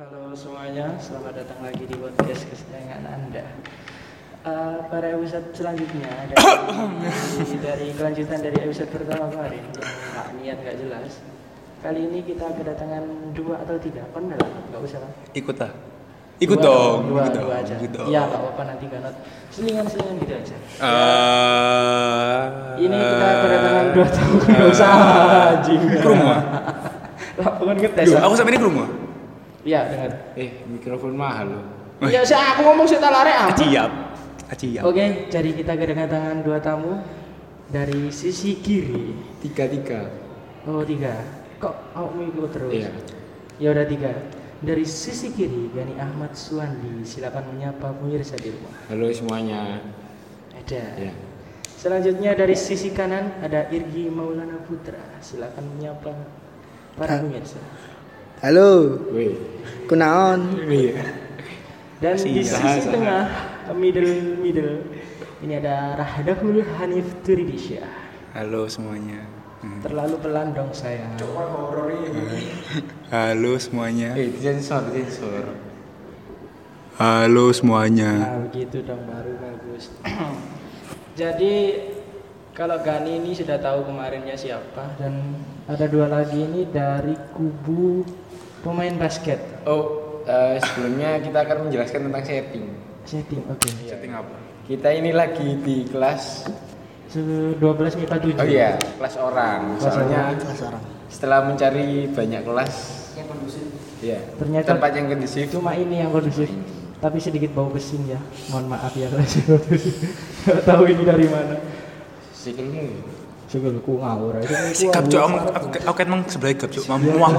Halo semuanya, selamat datang lagi di podcast kesayangan Anda. Eh, pada episode selanjutnya dari, dari kelanjutan dari episode pertama kemarin yang nggak niat nggak jelas. Kali ini kita kedatangan dua atau tiga, kan lah, nggak usah lah. Ikut lah. Ikut Dua dong. dua, ikut dua dong. aja. ikut dong. Iya nggak apa-apa nanti kan selingan-selingan gitu aja. Eh, Ini kita kedatangan dua tamu nggak usah anjing. Ke rumah. Lapangan ngetes. Duh, ah. aku sampai ini ke rumah. Iya dengar. Eh, mikrofon mahal loh. Iya, sih aku ngomong sih tak lari apa? Aciap. Aciap. Oke, jadi kita kedatangan dua tamu dari sisi kiri. Tiga-tiga. Oh tiga. Kok kamu ikut terus? Iya. Ya udah tiga. Dari sisi kiri, Gani Ahmad Suwandi. Silakan menyapa pemirsa di rumah. Halo semuanya. Ada. Ya. Selanjutnya dari sisi kanan ada Irgi Maulana Putra. Silakan menyapa para pemirsa. Halo, Wih. kunaon? Iya. Dan di Siap. sisi tengah, middle middle, ini ada Rahdahul Hanif Turidisya. Halo semuanya. Hmm. Terlalu pelan dong saya. Halo semuanya. Eh, sensor, sensor. Halo semuanya. Nah begitu dong baru bagus. Jadi kalau Gani ini sudah tahu kemarinnya siapa dan ada dua lagi ini dari kubu pemain basket. Oh, eh, sebelumnya kita akan menjelaskan tentang setting. Setting, oke. Setting apa? Kita ini lagi di kelas Se- 12 MIPA 7. Oh iya, kelas orang. Kelas Soalnya orang. setelah mencari banyak kelas Iya. Ternyata- tempat yang kondusif. Cuma ini yang kondusif. Tapi sedikit bau besin ya. Mohon maaf ya kondusif. Gak tahu ini dari mana. Sikilmu. Sikilku ngawur itu. Si kap cok, aku aku aku kan emang sebelah kap cok, mau muang.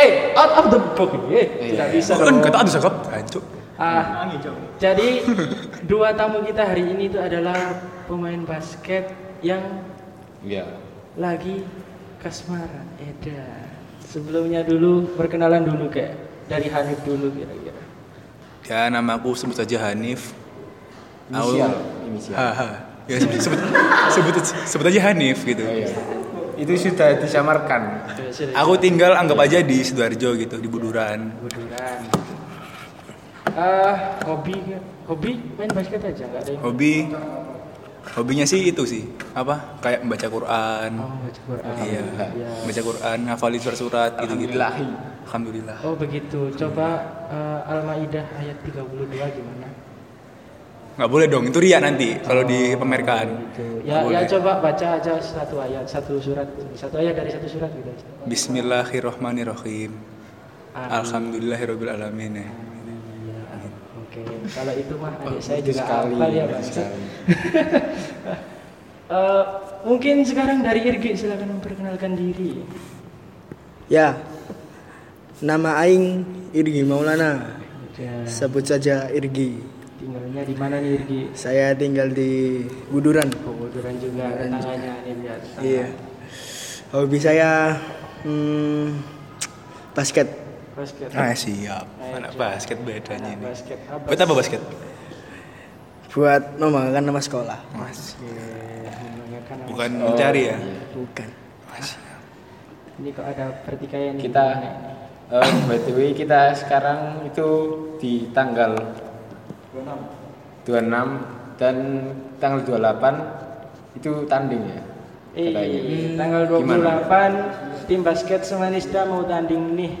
Eh, out of the box. Eh, tidak bisa. Kan kata ada sakap, hancur. Ah, jadi dua tamu kita hari ini itu adalah pemain basket yang Iya. lagi kasmaran. Eda. Sebelumnya dulu perkenalan dulu kayak dari Hanif dulu kira-kira. Ya nama aku sebut saja Hanif. Inisial, inisial. Ya sebut, sebut, sebut, sebut aja Hanif gitu. Oh, iya. Itu sudah disamarkan. Aku tinggal anggap aja di sidoarjo gitu, di Buduran. Buduran. Ah, hobi hobi main basket aja nggak ada yang Hobi hobinya sih itu sih apa kayak membaca Quran Oh, baca Quran. iya Iya. baca Quran hafalin surat-surat gitu gitu alhamdulillah Oh begitu. Coba eh, Al-Maidah ayat 32 gimana? Nggak boleh dong itu ria nanti kalau dipamerkan Gitu. Nggak Ya, ya boleh. coba baca aja satu ayat, satu surat, satu ayat dari satu surat gitu aja. Bismillahirrahmanirrahim Amin. Alhamdulillahirabbil alamin ya. Oke, kalau itu mah adik Oh, saya juga sekali, hafal ya. Eh, mungkin sekarang dari Irgi silakan memperkenalkan diri. Ya, nama Aing Irgi Maulana. Ya, Sebut saja Irgi. Tinggalnya di mana nih Irgi? Saya tinggal di Buduran. Kebetulan juga tetangganya nih lihat. Iya. Hobi saya hmm, basket. Basket. Ah siap anak basket bedanya Anak ini Basket. Apa? buat apa basket Buat membanggakan nama sekolah. mas membanggakan nama bukan sekolah. mencari ya Bukan. mas Ini kok ada pertikaian nih Kita gimana ini? eh, by the way kita sekarang itu di tanggal 26 dan tanggal 28 itu tanding ya. Eh, katanya. tanggal Gimana? 28 tim basket Semanista mau tanding nih.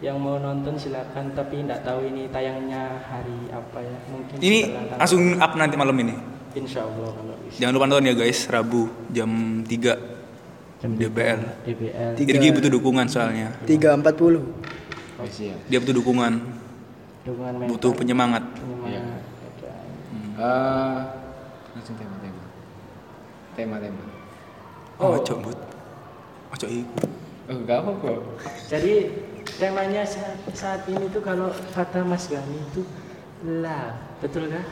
Yang mau nonton silakan tapi tidak tahu ini tayangnya hari apa ya. Mungkin ini tanggal- langsung up nanti malam ini Insya Allah kalau bisa. jangan lupa nonton ya guys Rabu jam 3 Jam DBL DBL. Tiga. Irgi butuh dukungan soalnya 340. Oh, siap. dia butuh dukungan Dukungan mental. butuh penyemangat penyemangat. Iya. Eh, langsung tema-tema. Tema-tema. oh Oh. cok but oh cok iku Oh, enggak apa-apa. Jadi temanya saat, saat ini tuh kalau kata Mas Gani itu lah, betul kah?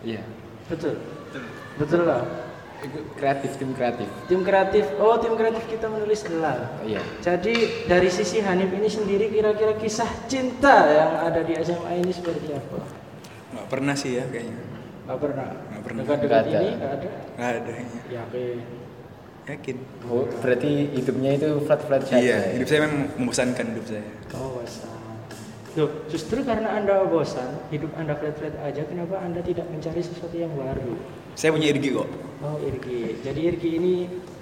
Iya. Betul. Betul lah. Itu kreatif tim kreatif. Tim kreatif, oh tim kreatif kita menulis lah. Oh, iya. Jadi dari sisi Hanif ini sendiri kira-kira kisah cinta yang ada di SMA ini seperti apa? nggak pernah sih ya kayaknya Gak pernah. Nggak pernah. Dekat-dekat ini gak ada. nggak ada Yakin. yakin Oh, berarti hidupnya itu flat-flat saja. iya ya? hidup saya memang membosankan hidup saya Kau wasah. Loh, justru karena Anda bosan, hidup Anda flat-flat aja, kenapa Anda tidak mencari sesuatu yang baru? Saya punya irgi kok. Oh, Irgi. Jadi Irgi ini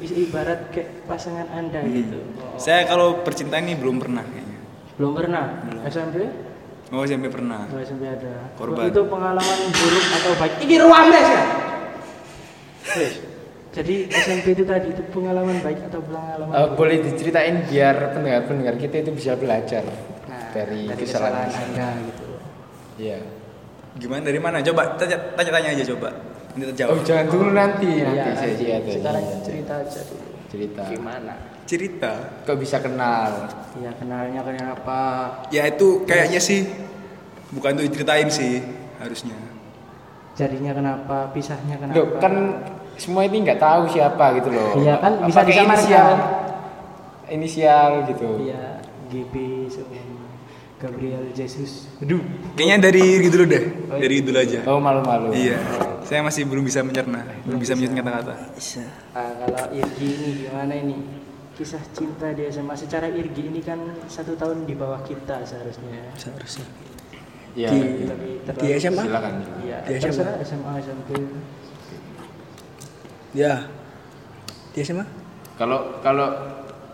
ibarat kayak pasangan Anda gitu. Oh, Saya kalau percintaan ini belum pernah kayaknya. belum pernah. SMP? Oh, SMP pernah. Oh, SMP ada. Korban. Itu pengalaman buruk atau baik? Ini ruang mes ya? Jadi SMP itu tadi itu pengalaman baik atau pengalaman Eh, buruk? boleh diceritain biar pendengar-pendengar kita itu bisa belajar Nah, dari, dari kesalahan. kesalahan Anda gitu. Iya. Gimana dari mana? Coba tanya- tanya-tanya aja coba. Nanti Oh terjawab. jangan dulu nanti nanti Iya, saya nanti. lihat Sekarang Iya, cerita aja dulu. cerita. Gimana? Cerita. Kok bisa kenal? Ya kenalnya kenapa? Ya itu kayaknya sih bukan untuk diceritain sih harusnya. Jadinya kenapa? Pisahnya kenapa? Loh, kan semua ini nggak tahu siapa gitu loh. Iya, kan bisa disamarkan. inisial. Inisial gitu. Iya, GB semua. Gabriel Jesus. Aduh. Kayaknya dari Irgi dulu deh. Dari dulu aja. Oh malu-malu. Iya. Saya masih belum bisa mencerna, belum bisa menyusun kata-kata. Bisa. Ah, kalau Irgi ini gimana ini? Kisah cinta di SMA secara Irgi ini kan satu tahun di bawah kita seharusnya. Seharusnya. Iya. Di, Tapi di SMA? Silakan. Iya, Di SMA? SMA SMP. Ya. Di SMA? Kalau kalau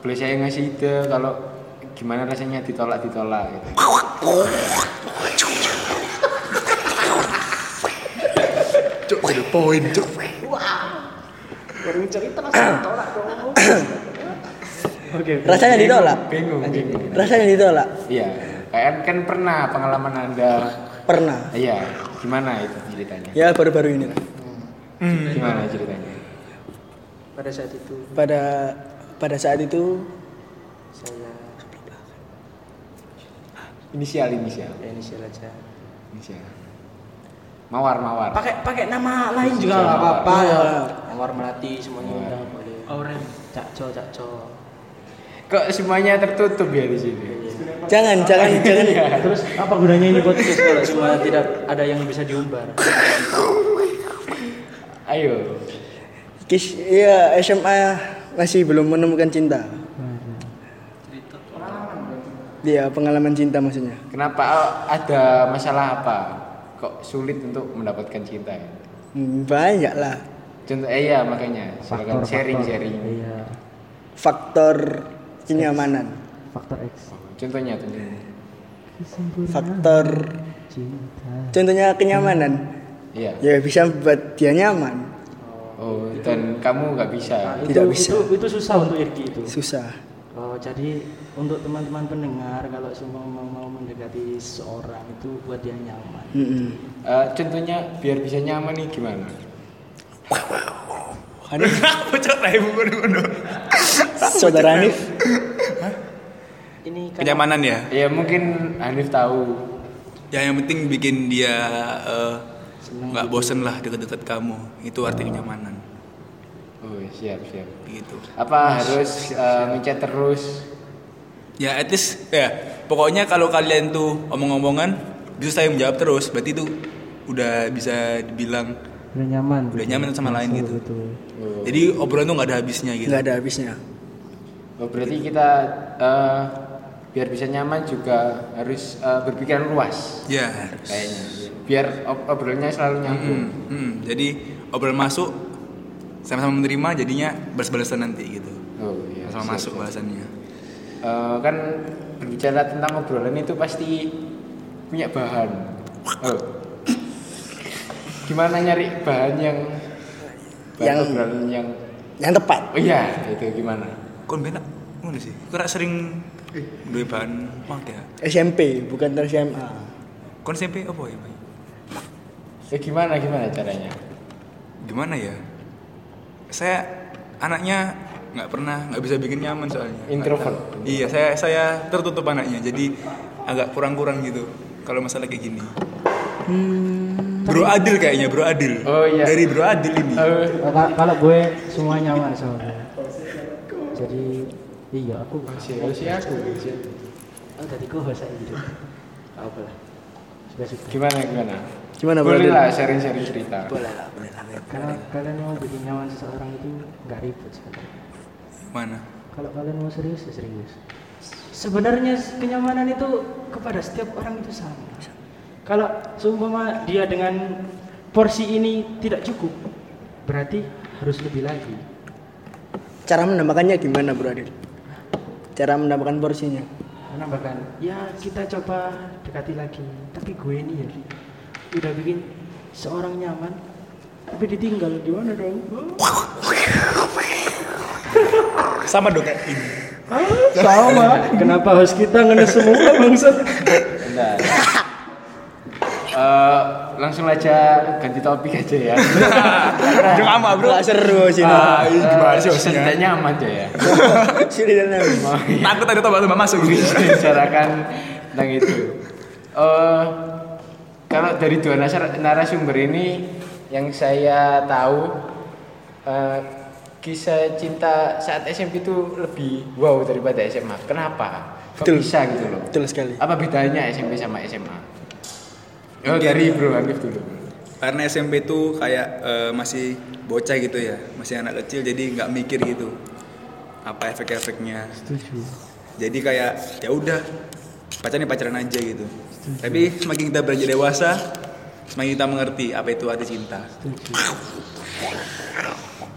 boleh saya ngasih ide kalau gimana rasanya ditolak ditolak gitu. Cuk, poin, cuk. Baru cerita langsung tolak dong. Oke. oke. Rasanya ditolak. Bingung, bingung. Rasanya ditolak. Iya. Kayak kan pernah pengalaman anda. Pernah. Iya. Gimana itu ceritanya? Ya baru-baru ini lah. Gimana ceritanya? Pada saat itu Pada pada saat itu saya Inisial inisial. ya inisial aja. Inisial. Mawar mawar. Pakai pakai nama lain juga nggak apa-apa. Mawar. ya. Mawar melati semuanya Mawar. udah boleh. Auren. Cakco cakco. Kok semuanya tertutup ya di sini? jangan jangan jangan Terus apa gunanya ini podcast kalau semua tidak ada yang bisa diumbar? Ayo. Kis ya SMA masih belum menemukan cinta. Iya pengalaman cinta maksudnya. Kenapa oh, ada masalah apa? Kok sulit untuk mendapatkan cinta? ya? Hmm, Banyak lah Contoh, eh ya makanya silakan sharing sharing. Iya. faktor kenyamanan, Faktor X. Contohnya contohnya. faktor Cinta. contohnya kenyamanan. Iya. Ya bisa buat dia nyaman. Oh, dan kamu nggak bisa. Nah, itu, Tidak bisa. Itu, itu susah untuk Irgi itu. Susah. Oh, jadi untuk teman-teman pendengar kalau semua mau, mau mendekati seorang itu buat dia nyaman. Mm-mm. Eh, contohnya biar bisa nyaman nih gimana? Hanif, Bocor lah ibu ngono. saudara Hanif, Ini kan Kenyamanan ya. Ya mungkin Hanif tahu. Ya yang penting bikin dia eh, nggak bosen lah deket-deket kamu. Itu arti kenyamanan. Oh siap siap. Gitu. Apa harus eh, ngechat terus? Ya at least ya pokoknya kalau kalian tuh omong-omongan bisa saya menjawab terus berarti itu udah bisa dibilang udah nyaman. udah nyaman sama lain gitu. Betul. Oh, Jadi obrolan tuh nggak ada habisnya gitu. nggak ada habisnya. oh, berarti kita eh, biar bisa nyaman juga harus eh, berpikiran luas Ya. kayaknya. Biar ob- obrolannya selalu nyambung. Hmm, hmm. Jadi obrolan masuk sama-sama menerima jadinya balas-balasan nanti gitu. Oh iya. Sama siap, masuk balasannya. Eh, kan berbicara tentang obrolan itu pasti punya bahan. Oh. Gimana nyari bahan yang bahan Yang- obrolan yang Yang tepat. oh iya itu gimana? Kon benak ngono sih. Kira sering duwe bahan mak ya. SMP bukan dari SMA. Kon SMP apa ya, Pak? Eh gimana gimana caranya? Gimana ya? Saya anaknya nggak pernah nggak bisa bikin nyaman soalnya. Introvert. Iya, saya saya tertutup anaknya. Jadi agak kurang-kurang gitu kalau masalah kayak gini. Bro Adil kayaknya, Bro Adil. Oh, iya. Dari Bro Adil ini. Eh, Kalau- Kalau gue semua nyaman soalnya. Jadi iya aku kalau si aku Oh tadi gue bahasa gitu. Apa lah. Gimana gimana? Gimana Boleh Bro Adil? lah sharing-sharing cerita. Boleh lah, boleh lah. Karena kalian mau bikin nyaman seseorang itu nggak ribet sebenarnya. Mana? Kalau kalian mau serius ya serius. sebenarnya kenyamanan itu kepada setiap orang itu sama. Kalau seumpama dia dengan porsi ini tidak cukup, berarti harus lebih lagi. Cara menambahkannya gimana, Bro Adil? Cara menambahkan porsinya. Menambahkan, ya kita coba dekati lagi. Tapi gue ini ya, udah bikin seorang nyaman, tapi ditinggal gimana dong? Sama dong kayak ini. Sama. Kenapa harus kita ngenes semua bangsat? Bentar. Eh, langsung aja ganti topik aja ya. Udah lama bro. Gak seru. Ah, ini gimana sih? Setidaknya aman aja ya. Sini dan Nabi. Mau Takut ada tobat-tobat masuk gitu. bicarakan tentang itu. Eh, kalau dari dua narasumber ini yang saya tahu eh, kisah cinta saat SMP itu lebih wow daripada SMA. Kenapa? Kok Betul. bisa gitu loh? Betul sekali. Apa bedanya SMP sama SMA? Oh, dari Bro Hanif dulu. Karena SMP tuh kayak eh, masih bocah gitu ya, masih anak kecil jadi nggak mikir gitu apa efek-efeknya. Setuju. Jadi kayak ya udah pacarnya pacaran aja gitu. Tapi semakin kita beranjak dewasa, semakin kita mengerti apa itu ada cinta.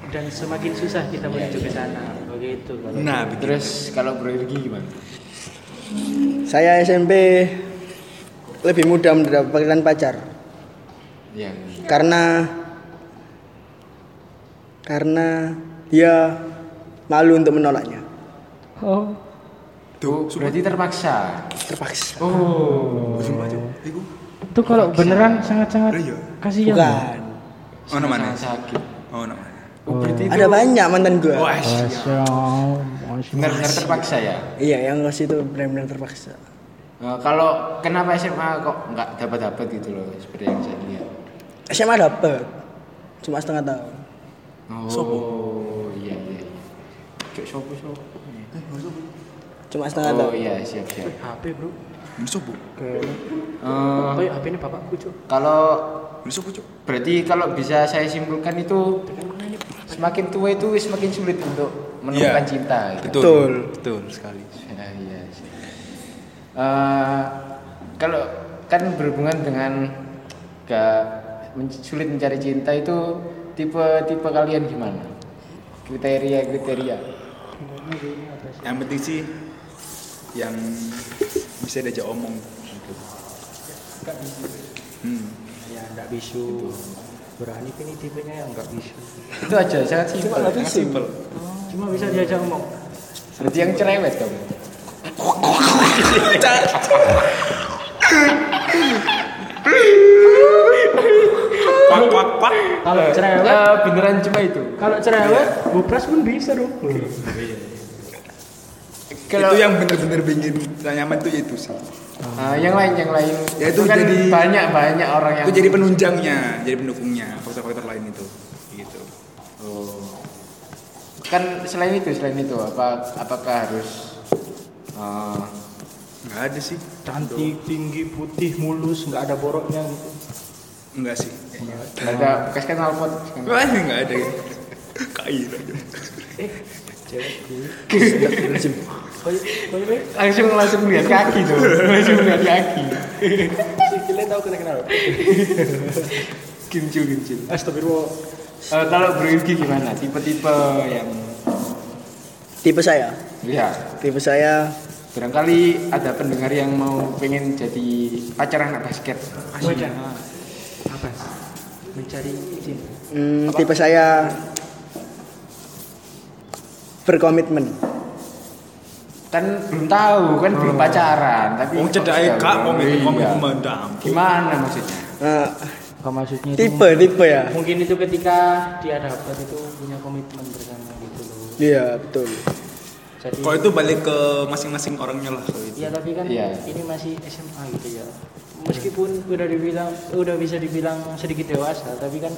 Dan semakin susah kita menuju ke sana. Begitu kalau. Nah, begitu. Terus kalau Bro Irgi gimana? Saya SMP lebih mudah mendapatkan pacar Ya. karena karena dia malu untuk menolaknya. Oh. Tuh, berarti terpaksa. Terpaksa. Oh. Sumpah, Cok. Iku. Itu kalau beneran sangat-sangat Iya. kasihan. Bukan. Oh, namanya. Sangat sakit. Oh, namanya. Oh, berarti itu Ada banyak mantan gua. Wah, Masya Allah. benar-benar terpaksa ya. Iya, yang ngos itu benar-benar terpaksa. Eh, kalau kenapa SMA kok nggak dapat-dapat gitu loh seperti yang saya lihat. SMA dapet. Cuma setengah tahun. Oh, Sopo? iya iya. iya. Kayak sopo sopo. Cuma setengah Oh tahun. iya siap siap. HP bro. Ini. Eh, Oh iya HP ini bapakku cok. kalau Ini sobo, Cok. berarti kalau bisa saya simpulkan itu semakin tua itu semakin sulit untuk menemukan Iya. cinta. Gitu. Betul. Betul sekali. Ya, iya. Eh, kalau kan berhubungan dengan gak men- sulit mencari cinta itu tipe tipe kalian gimana? Kriteria kriteria. Yang penting sih yang bisa diajak omong gitu. Hmm. Ya enggak bisu. Berani ini tipenya yang enggak bisu. Itu aja sangat simpel. Tapi Sangat simpel. Cuma bisa diajak ngomong. Berarti yang cerewet kamu. Kwak kwak kwak. Kalau cerewet, Eh, beneran cuma itu. kalau cerewet, bupras pun bisa dong. Kalau itu yang bener-bener bikin nyaman tuh itu sih. Ah, yang lain yang lain Ya, itu kan jadi- banyak banyak orang yang Itu jadi penunjangnya, jadi pendukungnya, faktor-faktor lain itu. Gitu. Oh. Kan selain itu, selain itu apa apakah harus eh, Enggak ada sih. Cantik, tinggi, putih, mulus, nggak ada boroknya gitu. Enggak sih. nggak ada bekas kenal pot? Wah, enggak ada gitu. Kain aja. Kau ini Langsung langsung lihat kaki tuh, langsung lihat kaki. kalian tahu kena kenal? Kimcil kimcil. Astagfirullah. Eh, kalau Bro Yuki gimana? Tipe-tipe yang Tipe saya. ya Tipe saya barangkali ada pendengar yang mau pengen jadi pacar anak basket. Wajah. Apa? Mencari hmm, tipe saya berkomitmen. Kan belum tahu, kan belum pacaran, tapi Oh, cedai kak, komitmen Iya. komitmen dam. Gimana maksudnya? Eh, Apa maksudnya itu? tipe, tipe ya. Mungkin itu ketika dia dapat itu punya komitmen bersama gitu loh. Iya, betul. Jadi Kalau itu balik ke masing-masing orangnya lah kalau itu. ya tapi kan Iya. ini masih SMA gitu ya. Meskipun udah dibilang udah bisa dibilang sedikit dewasa, tapi kan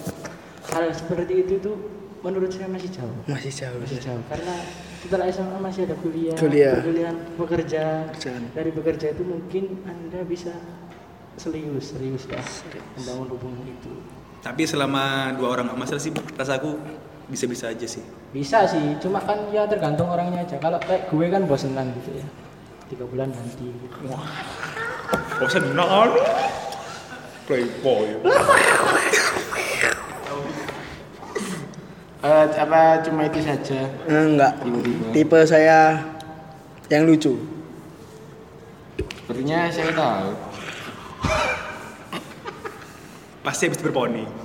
hal seperti itu tuh menurut saya masih jauh. Masih jauh. Masih jauh karena setelah SMA masih ada kuliah, Kuliah. perkuliahan, bekerja. Pekerjaan. Dari bekerja itu mungkin Anda bisa serius, serius ya membangun hubungan itu. Tapi selama dua orang nggak masalah sih, rasaku bisa-bisa aja sih. Bisa sih, cuma kan ya tergantung orangnya aja. Kalau kayak gue kan bosenan gitu ya. tiga bulan nanti Oh senang Playboy Eh, apa cuma itu saja? Enggak. Tiba-tiba. Tipe saya yang lucu. Sepertinya saya tahu. Pasti habis berponi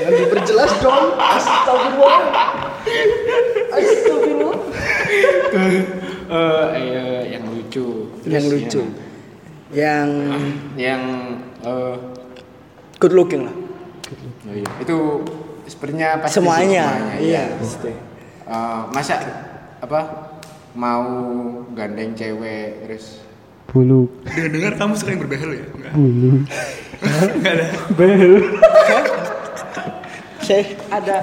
Jangan diperjelas dong. Astagfirullah. Astagfirullah. Eh, eh, yang lucu. Yang Terus lucu. Yang Yang eh, good looking lah. oh iya. itu sepertinya pasti Semuanya. iya. Iya. pasti. Eh, masa apa mau gandeng cewek terus bulu Dengar-dengar kamu suka yang berbehel ya? Enggak? bulu Enggak ada bel Saya ada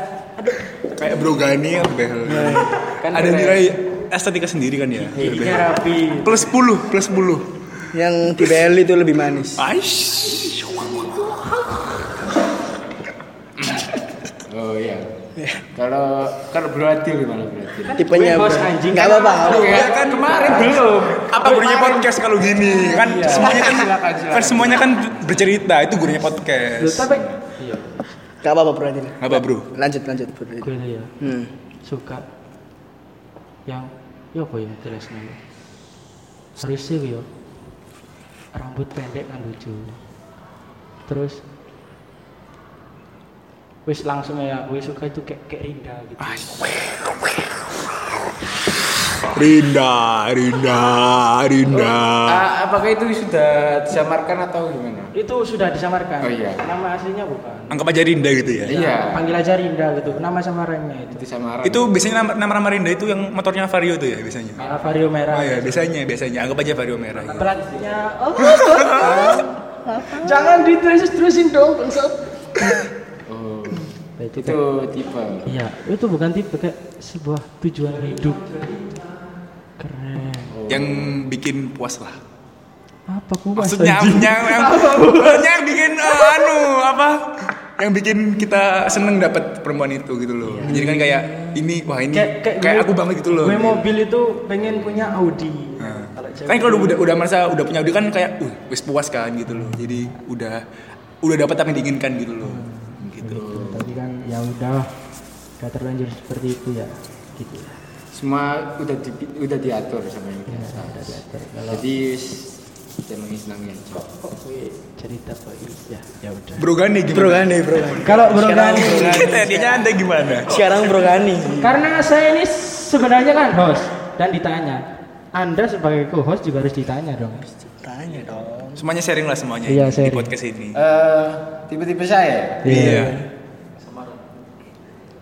Kayak brogani yang berbehel kan Ada keren. nilai estetika sendiri kan ya? ini rapi Plus 10, plus 10 yang di BL itu lebih manis. Aish oh iya kalau kalau berarti gimana berarti Tipenya Gue bos anjing. nggak apa-apa. Ya kan kemarin belum. Apa gurunya podcast kalau gini? Kan Iya. semuanya kan Silakan, silakan. kan semuanya kan bercerita itu gurunya podcast. tapi iya Nggak apa-apa bro Adil. Apa bro? Lanjut lanjut bro gue ya Hmm. suka yang ya apa ya jelasnya ya harusnya ya rambut pendek kan lucu terus wis langsung ya gue suka itu kayak kayak Rinda gitu Rinda, Rinda, Rinda. Ah, apakah itu sudah disamarkan atau gimana itu sudah disamarkan Oh, iya. nama aslinya bukan Anggap aja Rinda gitu ya. Iya. panggil aja Rinda gitu nama samarannya itu itu samaran Itu biasanya nama, nama nama Rinda itu yang motornya Vario tuh ya biasanya. merah vario merah Oh iya, biasanya biasanya anggap aja Vario merah gitu. platnya oh jangan diterusin terusin dong bangsat oh itu itu tipe Iya, itu bukan tipe kayak sebuah tujuan hidup. Keren. Yang bikin puas lah. Apa bahas Maksudnya yang yang, yang bikin eh, anu apa? Yang bikin kita seneng dapat perempuan itu gitu loh. Jadi kan kayak ini wah ini kayak kayak, kayak gue- aku banget gitu loh. Gue mobil itu pengen punya Audi. Nah. Kalau kan kalau udah udah merasa udah punya Audi kan kayak uh wis puas kan gitu loh jadi udah udah dapat apa yang diinginkan gitu loh gitu tapi kan ya udah gak terlanjur seperti itu ya gitu semua udah di, udah diatur sama yang ya biasa. udah diatur. Kalau jadi gue cerita kok ya ya udah. Bro Gani gimana? Bro Gani, Bro Gani. kalau Bro Gani tadinya anda gimana? Sekarang Bro Gani. karena saya ini sebenarnya kan host dan ditanya. Anda sebagai co-host juga harus ditanya dong. Tanya dong. semuanya sharing lah semuanya Iya, ini, di sharing. podcast ini. Eh tipe-tipe saya? Iya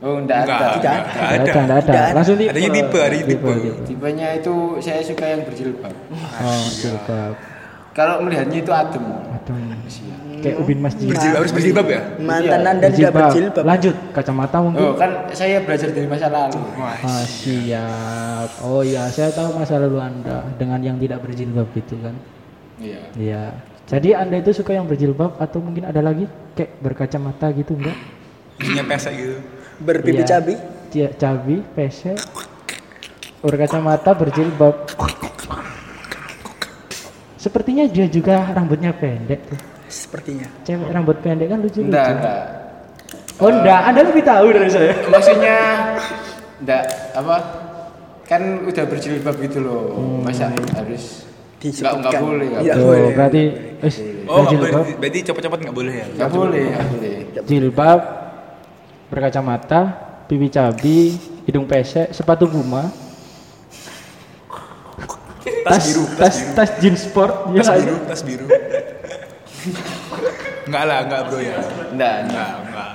oh enggak enggak ada enggak Tidak ada ada, tidak ada. Tidak ada. Langsung tipe. Adanya tipe, adanya tipe. tipenya itu saya suka yang berjilbab Oh, jilbab. kalau melihatnya itu adem Aduh. Kayak ubin masjid. berjilbab harus berjilbab ya Mantan Iya, Anda tidak berjilbab. Lanjut, kacamata mungkin. oh kan saya belajar dari masa lalu Ah, siap. Oh iya, saya tahu masa lalu Anda dengan yang tidak berjilbab gitu kan. iya Iya. Jadi Anda itu suka yang berjilbab atau mungkin ada lagi kayak berkacamata gitu enggak? punya pesek gitu Berpipi Iya. cabi. Dia cabi, pesek, berkacamata, berjilbab. Sepertinya dia juga rambutnya pendek tuh. Sepertinya. Cewek rambut pendek kan lucu-lucu. enggak enggak Oh enggak, Anda lebih tahu dari saya. maksudnya enggak apa kan udah berjilbab gitu loh masa harus enggak enggak boleh enggak Iya, boleh. berarti oh nggak boleh berjilbab, berarti copot-copot nggak boleh ya enggak boleh enggak boleh jilbab, berkacamata, pipi cabi, hidung pesek, sepatu puma, tas biru tas tas jeans sport, ya tas kan? biru tas biru Enggak lah, enggak bro ya. enggak enggak Enggak,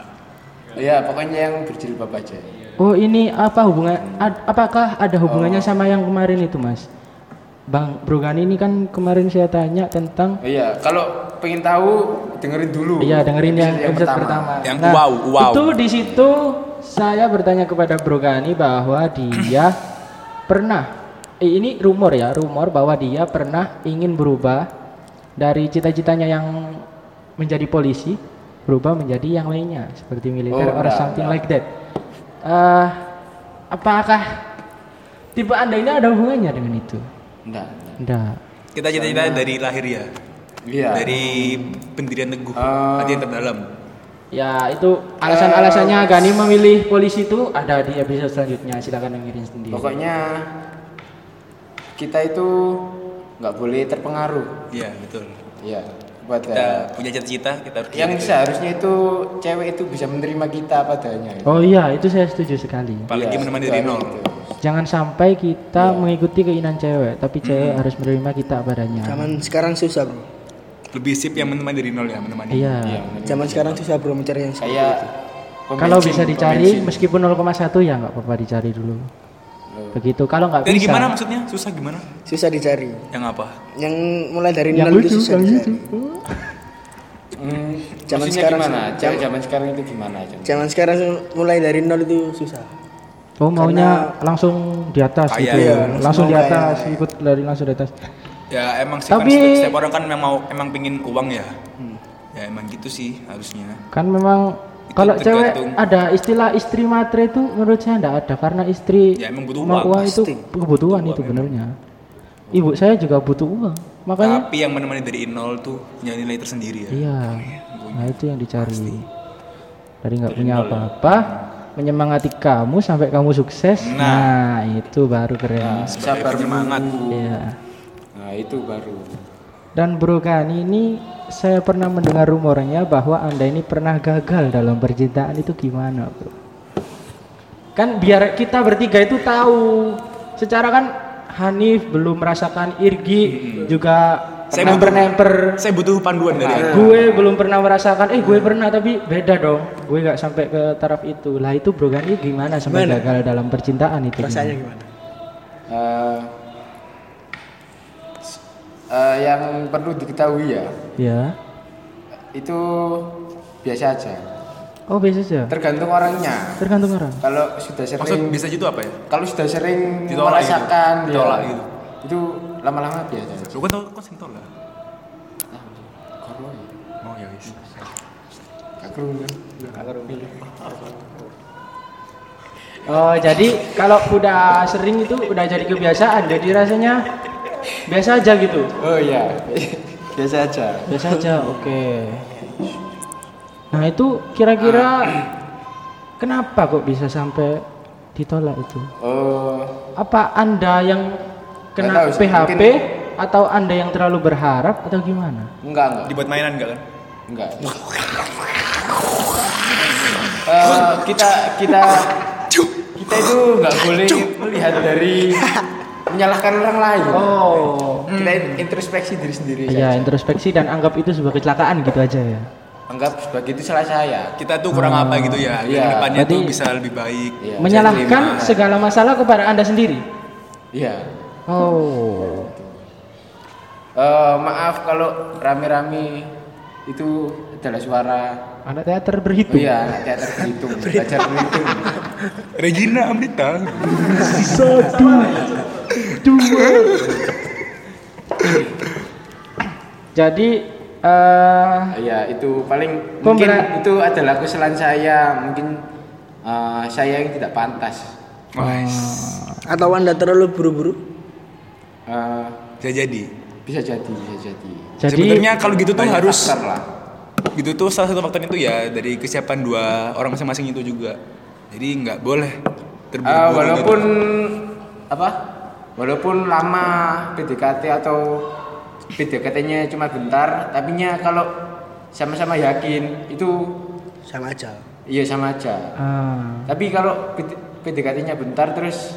ya pokoknya yang berjilbab aja Oh ini apa hubungan? ad- apakah ada hubungannya sama yang kemarin itu mas? Bang Brogani ini kan kemarin saya tanya tentang iya, kalau pengen tahu dengerin dulu. Iya dengerin yang Episode episode pertama. Yang wow, wow. Itu di situ saya bertanya kepada Brogani bahwa dia pernah eh, ini rumor ya, rumor bahwa dia pernah ingin berubah dari cita-citanya yang menjadi polisi berubah menjadi yang lainnya seperti militer Oh, or enggak, something enggak. like that. Eh, apakah tipe anda ini ada hubungannya dengan itu Enggak. enggak Kita cita-cita dari lahir ya. Iya. Dari pendirian teguh, Ah. hati yang terdalam. ya itu alasan-alasannya Gani memilih polisi itu ada di episode selanjutnya silakan dengerin sendiri Pokoknya kita itu nggak boleh terpengaruh. Iya, betul. Ya, buat Kita eh, punya cita-cita, kita harus yang gitu. seharusnya itu cewek itu bisa menerima kita apa adanya. oh iya itu saya setuju sekali Apalagi Iya, menemani itu dari nol. gitu. Jangan sampai kita Iya. mengikuti keinginan cewek tapi cewek harus menerima kita apa adanya Zaman sekarang susah bro. Lebih sip yang menemani dari nol ya, menemani. iya Iya, Zaman sekarang susah bro mencari yang kayak itu. pembensin, kalau bisa dicari meskipun 0,1 ya nggak apa-apa dicari dulu begitu kalau nggak bisa gimana maksudnya? Susah gimana? Susah dicari. Yang apa? Yang mulai dari yang nol lucu itu susah yang dicari. lucu Hmm, Zaman sekarang gimana? Zaman- zaman sekarang itu gimana? Zaman sekarang mulai dari nol itu susah. Oh maunya langsung di atas Kaya. gitu Iya, langsung di atas kaya. ikut dari langsung di atas Ya emang sih Tapi- kan setiap, orang kan memang mau emang pingin uang ya. Ya emang gitu sih harusnya. kan memang Itu kalau cewek tergantung. ada istilah istri matre itu menurut saya enggak ada karena istri Ya, emang butuh mau uang, itu pasti. kebutuhan itu benernya ibu saya juga butuh uang makanya Tapi yang menemani dari nol tuh punya nilai tersendiri ya. iya nah itu yang dicari dari nggak punya apa-apa menyemangati kamu sampai kamu sukses nah, itu baru keren Sabar penyemangat. menunggu. Iya. Nah, itu baru. Dan Bro Kani ini saya pernah mendengar rumornya bahwa Anda ini pernah gagal dalam percintaan itu gimana, Bro? Kan biar kita bertiga itu tahu. Secara kan Hanif belum merasakan Irgi juga Saya pernah butuh- nemper Saya butuh panduan dari Anda. gue belum pernah merasakan eh gue pernah tapi beda dong gue nggak sampai ke taraf itu lah itu bro Gani gimana sampai Gimana? gagal dalam percintaan itu Rasanya gimana? gimana? Eh, s- eh, yang perlu diketahui ya, ya itu biasa aja. oh biasa saja Tergantung orangnya. tergantung orang Kalau sudah Maksud sering, bisa gitu apa ya? kalau sudah sering Ditolak gitu. merasakan, ya, Ditolak gitu. itu lama-lama biasa. aja. Lu kan tau kan sentol lah. Koroi. Oh ya wis. Gak kerungan. Oh, jadi kalau udah sering itu udah jadi kebiasaan, jadi rasanya biasa aja gitu. Oh iya, biasa aja. Biasa aja, oke. Nah, itu kira-kira kenapa kok bisa sampai ditolak itu? Oh, Apa Anda yang kena tahu PHP mungkin- atau Anda yang terlalu berharap atau gimana? enggak enggak, Dibuat mainan enggak kan? enggak. Eh, kita kita kita itu nggak boleh melihat dari menyalahkan orang lain. Oh. Kita introspeksi diri sendiri. Iya, introspeksi dan anggap itu sebagai kecelakaan gitu aja ya. Anggap sebagai itu salah saya. Kita tuh kurang apa gitu ya. Yang Iya. depannya tuh bisa lebih baik. Iya. Menyalahkan segala masalah kepada Anda sendiri. Iya. Oh. Eh, maaf kalau rame-rame itu adalah suara. Anak teater Oh berhitung. iya, anak teater berhitung, belajar berhitung. Regina Amrita. Satu, dua. Jadi eh Iya, itu paling mungkin itu adalah kesalahan saya, mungkin eh, saya yang tidak pantas. Atau anda terlalu buru-buru? Eh, Bisa jadi. bisa jadi, bisa jadi. jadi Sebenarnya kalau gitu tuh harus lah. gitu tuh salah satu faktor itu ya dari kesiapan dua orang masing-masing itu juga. Jadi nggak boleh Eh, terburu-buru walaupun gitu. apa? Walaupun lama PDKT atau PDKT-nya cuma bentar, tapi nya kalau sama-sama yakin itu Sama aja. iya sama aja. ah, Tapi kalau PD PDKT-nya bentar terus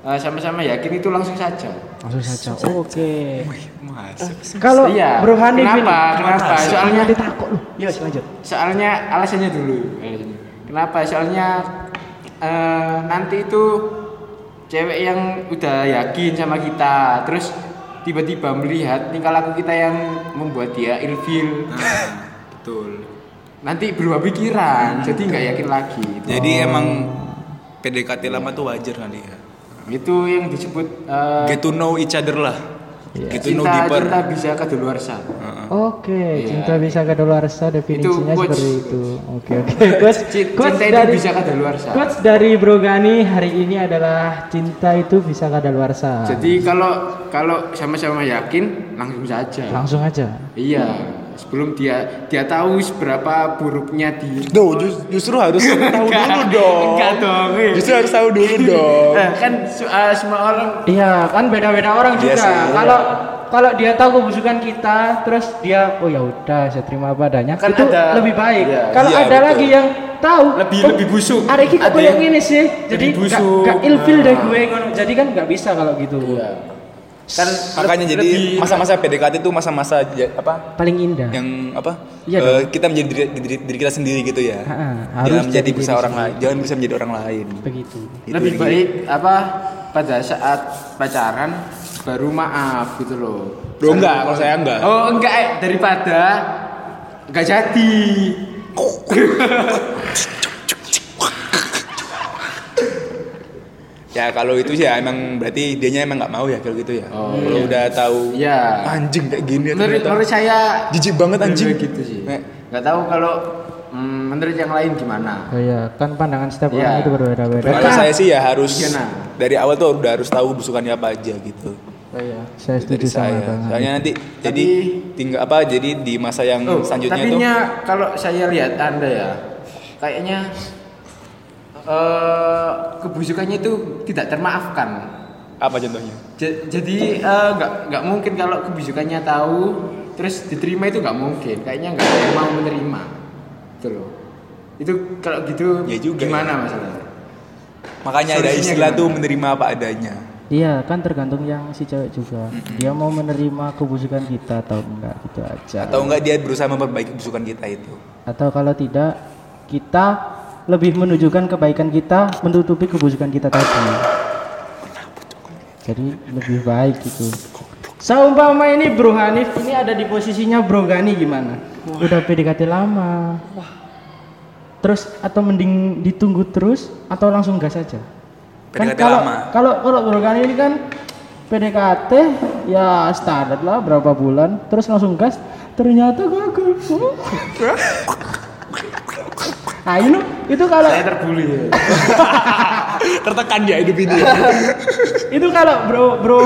eh, sama-sama yakin itu langsung saja. langsung saja. Oke. Wih, masuk. Kalau Iya. Bro Hanif Kenapa? ini, Kenapa? Soalnya ditakut loh. Iya, lanjut. soalnya alasannya dulu. Kenapa? Soalnya eh, nanti itu cewek yang udah yakin sama kita, terus tiba-tiba melihat tingkah laku kita yang membuat dia ilfil, Nah, betul. nanti berubah pikiran, jadi nggak yakin lagi. Jadi emang PDKT lama tuh wajar kali ya. Itu yang disebut eh, Get to know each other lah. Iya. Gitu no cinta deeper. cinta bisa kadaluarsa Oke, Iya. cinta bisa kadaluarsa definisinya quotes. seperti itu. Oke, oke. Quotes, Cin- quotes cinta itu dari bisa kadaluarsa quotes dari Bro Gani hari ini adalah cinta itu bisa kadaluarsa. jadi kalau kalau sama-sama yakin langsung saja langsung aja. iya sebelum dia dia tahu seberapa buruknya di Duh, jus- justru harus tahu dulu dong. enggak dong eh. Justru harus tahu dulu dong. Eh, kan eh, semua orang Iya, kan beda-beda orang Iya juga. Kalau kalau dia tahu kebusukan kita, terus dia oh ya udah saya terima apa adanya, Kan itu ada- lebih baik. iya. Kalau Iya, ada betul. lagi yang tahu Lebih- oh, lebih busuk. Ada kita kayak yang gini sih. Jadi busuk. nggak ilfil deh Nah. gue ngono. Jadi kan nggak bisa kalau gitu. Kan Makanya jadi masa-masa PDKT itu masa-masa apa? Paling indah. Yang apa? Iya dong. kita menjadi diri, diri, diri kita sendiri gitu ya. Harus jangan menjadi jadi bisa orang lain, jangan bisa menjadi orang lain. Begitu. Itu lebih jadi- baik apa pada saat pacaran baru maaf gitu loh. Loh, enggak, kalau saya enggak. Oh enggak eh, daripada enggak jadi. Ya kalau itu sih ya emang berarti dianya emang nggak mau ya kalau gitu ya. kalau udah tahu Iya. anjing kayak gini Menurut, ternyata. menurut saya Jijik banget anjing. Gitu sih. Nek. Enggak tahu kalau mm, menurut yang lain gimana. Oh iya, kan pandangan setiap Iya. orang itu berbeda-beda. Kalau saya sih ya harus Gimana? dari awal tuh udah harus tahu busukannya apa aja gitu. Oh iya, saya Dari setuju sama saya. Bang. Soalnya nanti jadi tinggal apa? Jadi di masa yang Oh, selanjutnya tapi itu nya kalau saya lihat Anda ya, kayaknya eh kebusukannya itu tidak termaafkan. apa contohnya? Ja- Jadi eh, nggak nggak mungkin kalau kebusukannya tahu terus diterima itu nggak mungkin. Kayaknya nggak ada yang mau menerima. Itu loh. Itu kalau gitu Ya juga gimana masalahnya? Makanya ada istilah gimana? tuh menerima apa adanya. Iya, kan tergantung yang si cewek juga. Dia mau menerima kebusukan kita atau enggak gitu aja. Atau enggak dia berusaha memperbaiki kebusukan kita itu. Atau kalau tidak, kita lebih menunjukkan kebaikan kita menutupi kebusukan kita tadi. Jadi lebih baik gitu. Seumpama ini Bro Hanif ini ada di posisinya Bro Gani gimana? Udah PDKT lama. Terus atau mending ditunggu terus atau langsung gas aja? Kan PDKT kalau lama. kalau kalau Bro Gani ini kan PDKT ya standar lah berapa bulan terus langsung gas ternyata gagal. Nah, itu itu kalau Saya terbuli ya. Tertekan dia hidup ini. itu kalau bro bro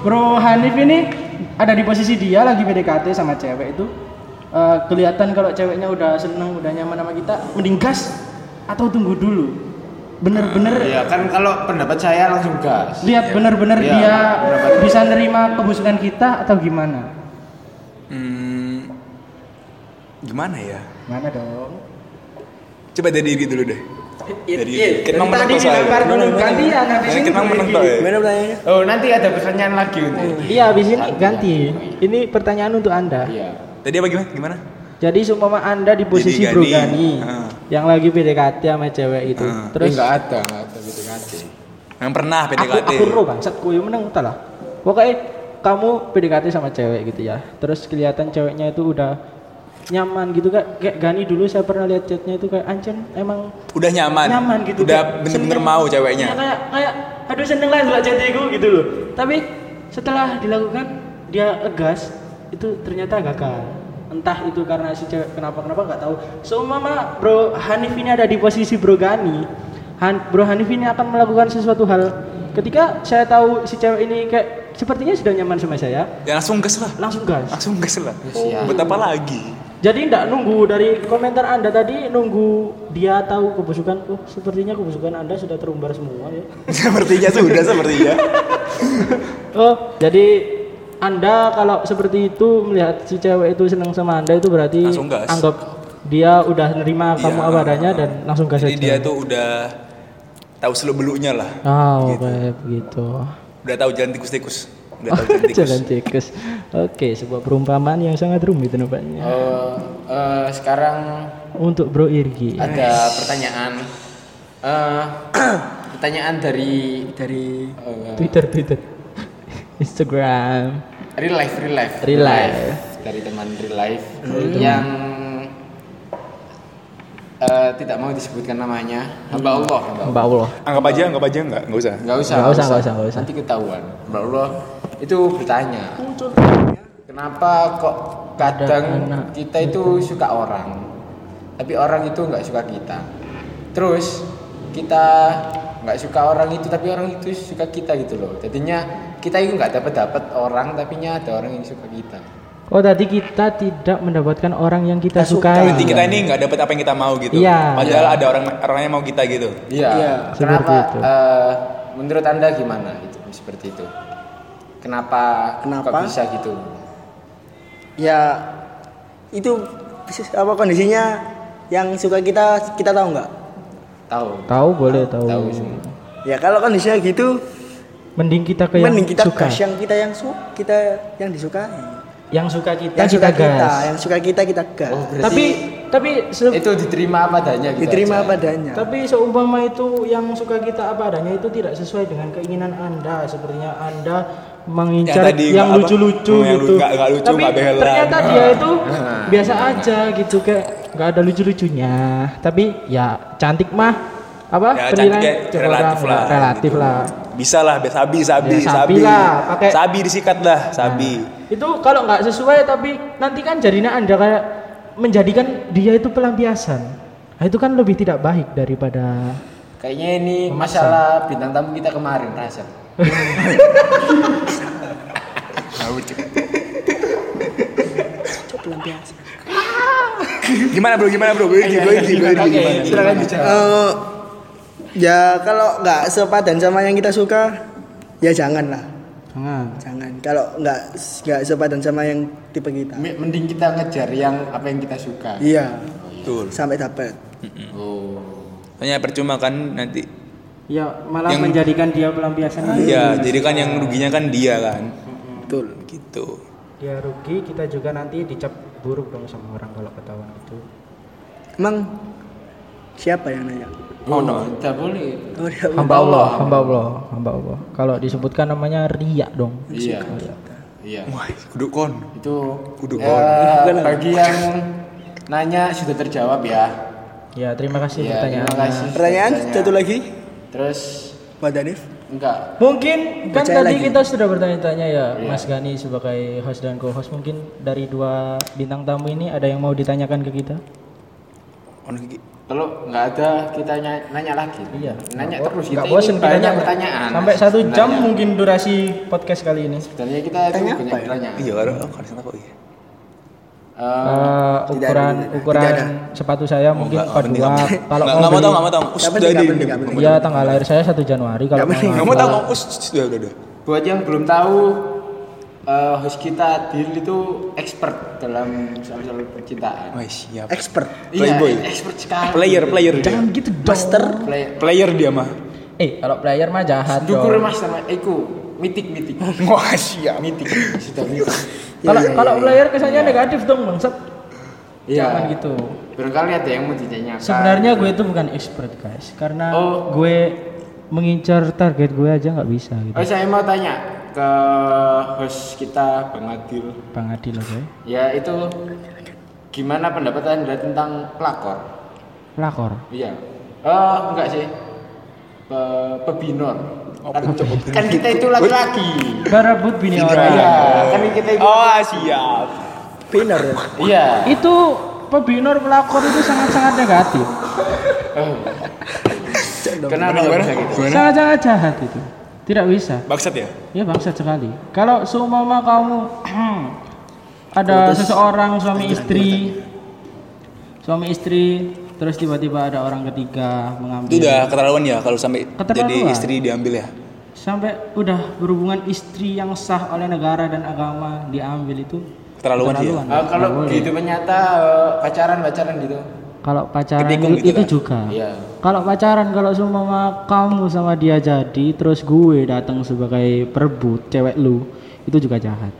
bro Hanif ini ada di posisi dia lagi PDKT sama cewek itu eh, kelihatan kalau ceweknya udah seneng udah nyaman sama kita mending gas atau tunggu dulu bener-bener Iya kan kalau pendapat saya langsung gas. lihat bener-bener Iya, dia pendapat- bisa nerima kebusukan kita atau gimana Hmm, gimana ya? mana dong Coba dari diri dulu deh. Dari kita tadi mau menonton soalnya. dilempar dulu gantian habis ini kita ya. Gimana pertanyaannya? Oh nanti ada pertanyaan lagi untuk. iya habis ini ganti ini pertanyaan untuk anda Iya. Tadi apa gimana? Gimana? Jadi seumpama anda di posisi Bro Gani. Ah. yang lagi PDKT sama cewek itu, Ah. terus enggak ada, enggak ada PDKT. Yang pernah aku PDKT. aku ro bangsat kuyu menang lah. Pokoknya kamu PDKT sama cewek gitu ya. Terus kelihatan ceweknya itu udah nyaman gitu kayak kayak Gani dulu saya pernah lihat chatnya itu kayak Ancen emang Udah nyaman. nyaman gitu Udah bener-bener mau Iya, ceweknya. kayak kayak aduh seneng lah dulu chatku gitu loh tapi setelah dilakukan dia egas itu ternyata gagal entah itu karena si cewek kenapa kenapa nggak tahu so mama bro Hanif ini ada di posisi bro Gani Han, bro Hanif ini akan melakukan sesuatu hal ketika saya tahu si cewek ini kayak sepertinya sudah nyaman sama saya Ya langsung gas lah. langsung gas Langsung gas lah. Siap. Buat apa lagi? Jadi tidak nunggu dari komentar anda tadi nunggu dia tahu kebusukan oh sepertinya kebusukan anda sudah terumbar semua ya sepertinya sudah sepertinya. Oh, jadi Anda kalau seperti itu melihat si cewek itu senang sama Anda itu berarti anggap dia udah nerima kamu Iya. apa adanya dan langsung gas Jadi aja. dia tuh udah tahu seluk beluknya lah. Oh, Gitu. kayak begitu. Udah tahu jalan tikus-tikus. Jalan tikus. Jalan tikus. Oke, sebuah perumpamaan yang sangat rumit nampaknya. Eh, eh, sekarang Untuk Bro Irgi. ada pertanyaan. Eh, pertanyaan dari Dari eh, Twitter, Twitter. Instagram. real life, real life, Real life. dari teman real life yang eh, tidak mau disebutkan namanya. Hamba Allah, hamba Allah. Mbak Allah. Anggap aja, anggap aja enggak, enggak usah. Nggak usah, Nggak usah, nggak usah, nggak usah. Nanti ketahuan. Hamba Allah itu bertanya kenapa kok kadang kita itu suka orang tapi orang itu nggak suka kita terus kita nggak suka orang itu tapi orang itu suka kita gitu loh jadinya kita itu nggak dapat dapat orang tapi nya ada orang yang suka kita Oh tadi kita tidak mendapatkan orang yang kita Kita suka. sukai. Berarti kita ini nggak dapat apa yang kita mau gitu. Iya. Padahal ada orang orangnya mau kita gitu. iya Iya, kenapa itu. eh, menurut anda gimana itu seperti itu kenapa Kenapa? kok bisa gitu Ya itu apa kondisinya yang suka kita kita tahu nggak? tahu Tahu boleh tahu. tahu semua Ya kalau kondisinya gitu, Mending kita ke yang mending kita suka. gas yang kita yang su kita yang disukai. Yang suka kita Yang kita suka kita, yang suka kita kita gas. Oh, berarti Tapi tapi itu diterima apa adanya gitu Diterima aja. apa adanya. Tapi seumpama itu yang suka kita apa adanya itu tidak sesuai dengan keinginan Anda. Sepertinya Anda mengincar Yang yang lucu-lucu yang gitu. nggak- nggak lucu, Tapi behelan. ternyata dia itu biasa aja gitu kayak nggak ada lucu-lucunya. Tapi ya cantik mah apa? Ya penilaian cantik kayak relatif lah. Relatif gitu. lah. Bisa lah, sabi, sabi, Ya, sabi lah, pakai- Sabi disikat lah, sabi. Itu kalau nggak sesuai tapi nanti kan jadinya Anda kayak menjadikan dia itu pelampiasan. Nah, itu kan lebih tidak baik daripada Kayaknya ini masalah bintang tamu kita kemarin rasa. Gimana bro, gimana bro? Gue gue gue gimana? Silakan bicara. Eh, ya kalau nggak sepadan sama yang kita suka, ya jangan lah. jangan. Jangan. Kalau nggak nggak sepadan sama yang tipe kita. Mending kita ngejar yang apa yang kita suka. Iya, Betul. sampai dapat. Oh. Soalnya percuma kan nanti. Ya malah Yang- menjadikan dia pelampiasan. Iya, jadi kan yang ruginya kan dia kan. Betul. Gitu. Dia rugi, kita juga nanti dicap buruk dong sama orang kalau ketahuan itu. Emang siapa yang nanya? Oh, no. Tidak boleh. Oh, dia Hamba Allah, hamba Allah, hamba Allah. Kalau disebutkan namanya riak dong. Iya. Iya. Wah, kudu kon. Itu Kudu ya, bagi yang nanya sudah terjawab ya. Ya terima kasih Iya, pertanyaannya. terima kasih. Pertanyaan Pertanyaan. satu lagi, Terus Pak Danif. enggak Mungkin kan Percaya tadi lagi. kita sudah bertanya-tanya ya, Iya. Mas Gani sebagai host dan co-host. Mungkin dari dua bintang tamu ini ada yang mau ditanyakan ke kita? Iki. kalau nggak ada kita nanya, nanya lagi. Iya. Nanya Nggak terus nggak kita bosen ini kita banyak nanya. pertanyaan. Sampai satu jam Sebenarnya. mungkin durasi podcast kali ini. Sebenarnya kita itu Tanya banyak ya? pertanyaan. Iya, karo karo sana kok iya. Eh, Eh, tidak ukuran ada, tidak ukuran ada. sepatu saya mungkin enggak, penting, 42. enggak. Kalau Nggak- mau tahu, nggak mau tahu. Iya tanggal lahir saya 1 Januari kalau Nggak mau tahu, us, udah udah udah. buat yang belum tahu eh, host kita Dil itu expert dalam soal-soal percintaan. Wah, siap. Expert. Playboy. Iya, expert sekali. Player, player dia. Jangan gitu. Master. Player. Player dia mah. Eh, kalau player mah jahat Dukur dong. master, iku mitik mitik. Wah, siap. mitik sudah mitik. Kalau Iya, iya, kalau iya. player kesannya negatif dong, bangsat. Iya. Jangan gitu. Barangkali ada yang mau ditanyakan. Sebenarnya gue itu bukan expert guys, karena Oh. gue mengincar target gue aja nggak bisa gitu. Oh, saya mau tanya ke host kita Bang Adil. Bang Adil oke. Ya itu gimana pendapat anda tentang pelakor? Pelakor. Iya. Oh enggak sih. Pe pebinor. Kan, kan kita itu laki-laki. Barabut bini Iya. orang. Kan kita itu. Oh, siap. Pinner ya. Iya. Itu pebinor pelakor itu sangat-sangat negatif. Oh. Kenapa bisa gitu? Sangat-sangat jahat itu. Tidak bisa. Bangsat ya? Ya bangsat sekali. Kalau seumpama kamu ada seseorang suami istri, suami istri, terus tiba-tiba ada orang ketiga mengambil. Itu udah keterlaluan ya kalau sampai jadi istri diambil ya. sampai udah berhubungan istri yang sah oleh negara dan agama diambil itu Keterlaluan ya. keterlaluan. Ah, kalau Nggak boleh. gitu ternyata eh, pacaran-pacaran gitu. Kalau pacaran Ketikung itu, gitu itu kan? juga. Iya. Kalau pacaran kalau seumpama kamu sama dia jadi terus gue datang sebagai perebut cewek lu itu juga jahat.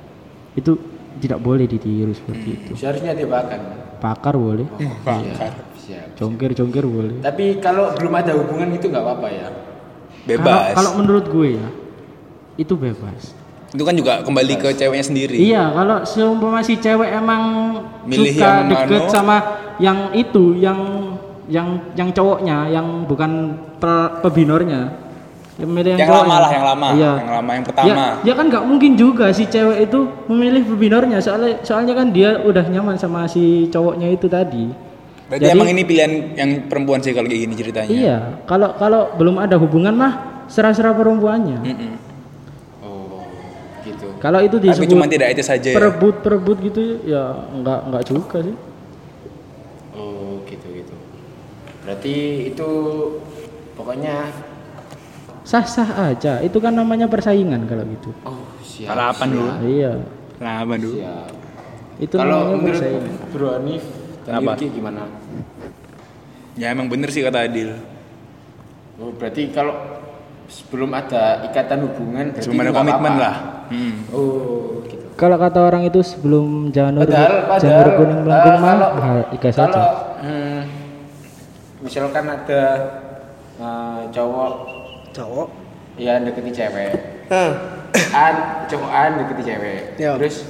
Itu tidak boleh ditiru seperti itu. Seharusnya dibakan. Pakar boleh, Iya. Siap. congkir-congkir boleh. Tapi kalau belum ada hubungan itu nggak apa-apa ya. Bebas. kalau menurut gue ya itu bebas. Itu kan juga kembali ke ceweknya sendiri. Iya, kalau seumpama si cewek emang Milih suka yang deket anu. sama yang itu, yang yang yang cowoknya, yang bukan pe- pebinornya, Yang Yang cowok lama lah, yang lama. Iya. Yang lama, yang pertama. Ya, ya kan nggak mungkin juga si cewek itu memilih binornya soalnya soalnya kan dia udah nyaman sama si cowoknya itu tadi. Berarti Jadi- emang ini pilihan yang perempuan sih kalau kayak gini ceritanya. Iya, kalau kalau belum ada hubungan mah serah-serah perempuannya. Mm-mm. Oh, gitu. Kalau itu Tapi disebut cuma tidak itu saja ya. perebut-perebut gitu ya enggak enggak juga sih. Oh, gitu gitu. Berarti itu pokoknya Sah-sah aja. Itu kan namanya persaingan kalau gitu. oh, siap. Harapan dulu. Iya. Kenapa dulu? Siap. Itu Kalau namanya menurut persaingan. Bro Hanif Apa? Yuki gimana? Ya emang bener sih kata Adil. Oh, berarti kalau sebelum ada ikatan hubungan berarti Cuma ada komitmen apa-apa. lah. Hmm. Oh, gitu. Kalau kata orang itu sebelum janur Padahal, padahal janur kuning melengkung mah hal ikas kalau saja. hmm, misalkan ada eh, cowok Cowok. yang deketi cewek, Hah. an cowok an deketi cewek, Ya. terus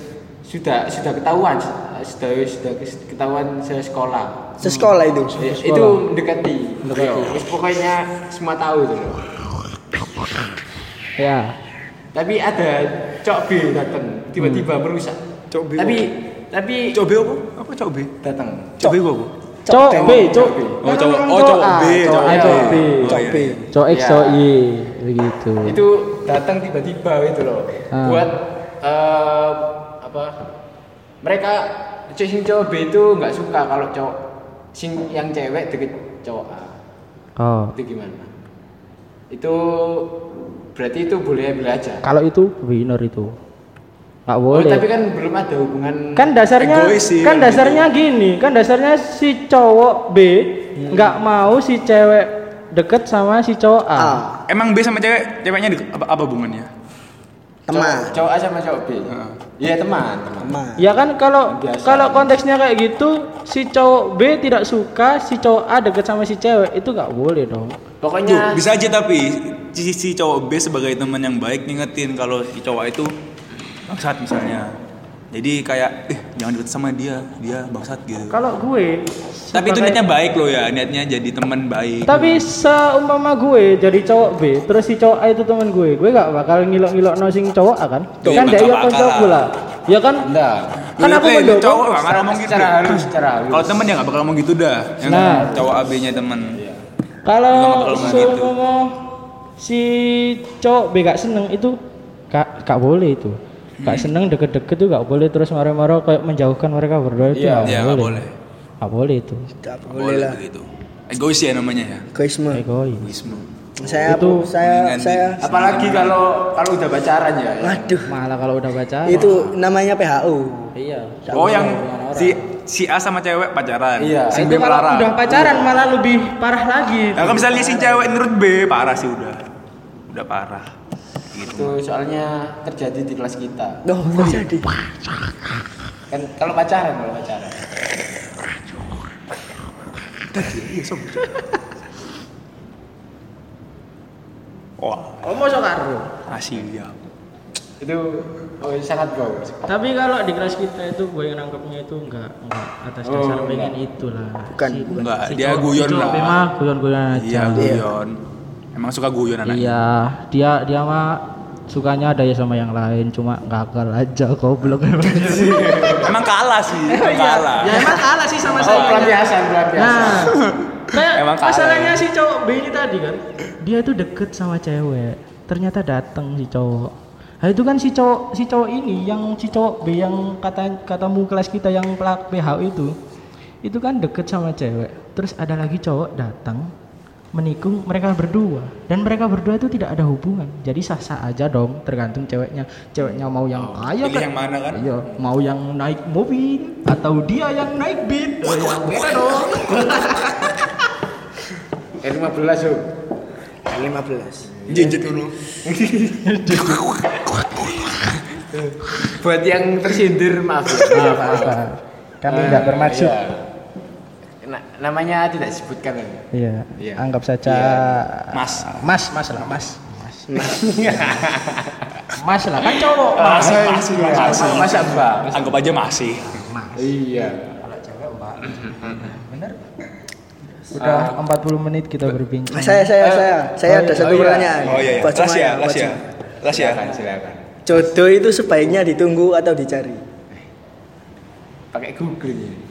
sudah sudah ketahuan sudah sudah ketahuan sekolah Sekolah itu. Ya, itu mendekati Mendekati. Terus pokoknya semua tahu itu loh Ya. tapi ada cok B datang tiba-tiba merusak Cok B tapi tapi Coba apa? Apa cok B? datang Coba apa? Cok B, cok. Oh, cowok. Oh, cowok B, Cok A, cok B. Cok B. Cok X, cok Y, begitu. itu datang tiba-tiba itu loh Ah. buat eh, apa mereka cewek sing cowok B itu nggak suka kalau cowok sing yang cewek deket cowok A Oh. itu gimana itu berarti itu boleh ambil aja Kalau itu winner itu. Nggak oh, boleh. tapi kan belum ada hubungan kan dasarnya sih, kan dasarnya gini kan dasarnya si cowok B Hmm. nggak mau si cewek deket sama si cowok A Ah, Emang B sama cewek, ceweknya apa, apa hubungannya? Teman. cowok, cowok A sama cowok B Heeh. iya teman teman Teman. ya kan kalau Biasa. kalau konteksnya kayak gitu si cowok B tidak suka si cowok A deket sama si cewek itu nggak boleh dong Tuh, pokoknya bisa aja tapi si, si cowok B sebagai teman yang baik ngingetin kalau si cowok itu bangsat misalnya. Jadi kayak eh jangan deket sama dia, dia bangsat gitu. kalau gue Tapi itu niatnya baik loh ya, niatnya jadi teman baik. tapi seumpama gue jadi cowok B terus si cowok A itu teman gue gue gak bakal ngilok-ngilok nosing cowok A kan Tuh, kan ya, dia iya cowok lah. pula ya kan enggak kan aku mendukung cowok gak bakal ngomong gitu. secara halus secara halus Kalau temen ya gak bakal ngomong gitu dah. Yang Nah. cowok AB-nya temen. Kalau Juga nggak bakal ngomong gitu. seumpama si cowok B gak seneng itu gak, gak boleh itu. Gak Hmm. seneng deket-deket tuh gak boleh terus marah-marah kayak menjauhkan mereka berdua itu Iya, gak boleh. gak boleh. Gak boleh itu. Gak boleh lah. begitu. Egois ya namanya ya. Egoisme. Egois. Egoisme. Saya Itu saya saya apalagi kalau kalau udah pacaran ya, ya. waduh. Malah kalau udah baca. Itu namanya PHU. Iya. Oh yang si si A sama cewek pacaran. Iya. Si itu B kalau melarang. udah pacaran malah lebih parah lagi. Nah, kalau misalnya si cewek nurut B, parah sih udah. Udah parah. Gitu. itu soalnya terjadi di kelas kita Loh, terjadi. kan kalau pacaran kalau pacaran Wah, Oh mau karo. masih ya. itu oh, sangat bagus Tapi kalau di kelas kita itu gue yang nangkepnya itu enggak enggak atas Oh, dasar enggak. pengen itulah. Bukan, Si- bukan. Enggak, si dia guyon si lah. B mah guyon-guyon aja. Iya, guyon. Emang suka guyon anaknya. Iya, dia dia mah sukanya ada ya sama yang lain, cuma gagal aja goblok emang. Emang kalah sih, emang kalah. ya emang kalah sih sama oh saya. pelampiasan pelampiasan Nah, kayak Emang kalah. masalahnya si cowok B ini tadi kan, dia tuh deket sama cewek, ternyata datang si cowok. Nah itu kan si cowok si cowok ini yang si cowok B yang kata katamu kelas kita yang pelak PH itu, itu kan deket sama cewek. Terus ada lagi cowok datang menikung mereka berdua. Dan mereka berdua itu tidak ada hubungan. Jadi sah sah aja dong tergantung ceweknya. Ceweknya mau yang kaya pilih yang mana kan? iya mau yang naik mobil atau dia yang naik beat oh, ya beda dong. eh 15 yuk 15. Jejet dulu. buat yang tersindir maaf. Maaf, maaf. kami tidak bermaksud. iya. Na- namanya tidak disebutkan kan iya Iya. anggap saja Mas. mas mas lah mas mas lah kan cowok mas Masih, masih, masih. masa mbak Anggap aja masih. iya kalau cewek mbak bener Sudah 40 menit kita berbincang. Saya saya saya saya oh ada iya, satu oh iya. pertanyaan. Oh iya, iya. Semuanya, ya, las ya. ya. Silakan, silakan. Jodoh itu sebaiknya ditunggu atau dicari? Pakai Google ini.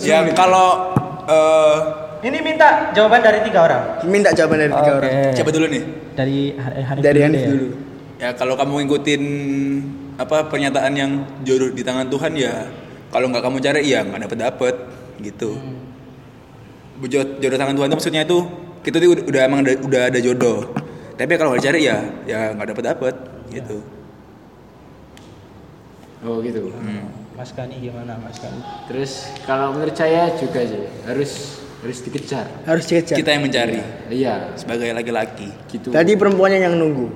Ya kalau eh Ini minta jawaban dari tiga orang. Minta jawaban dari tiga Oke. orang. siapa dulu nih? Dari Ha- Hanif Dari dulu Hanif ya. dulu. Ya kalau kamu ngikutin apa pernyataan yang jodoh di tangan Tuhan ya kalau nggak kamu cari ya nggak dapet dapet gitu. Jodoh, jodoh tangan Tuhan itu maksudnya itu kita tuh udah, udah emang ada, udah ada jodoh. Tapi kalau nggak cari ya ya nggak dapet dapet gitu. Oh gitu. Mas Kani gimana Mas Kani? Terus kalau menurut saya juga sih harus harus dikejar. Harus dikejar. Kita yang mencari Iya, sebagai laki-laki. gitu. Tadi perempuannya yang nunggu.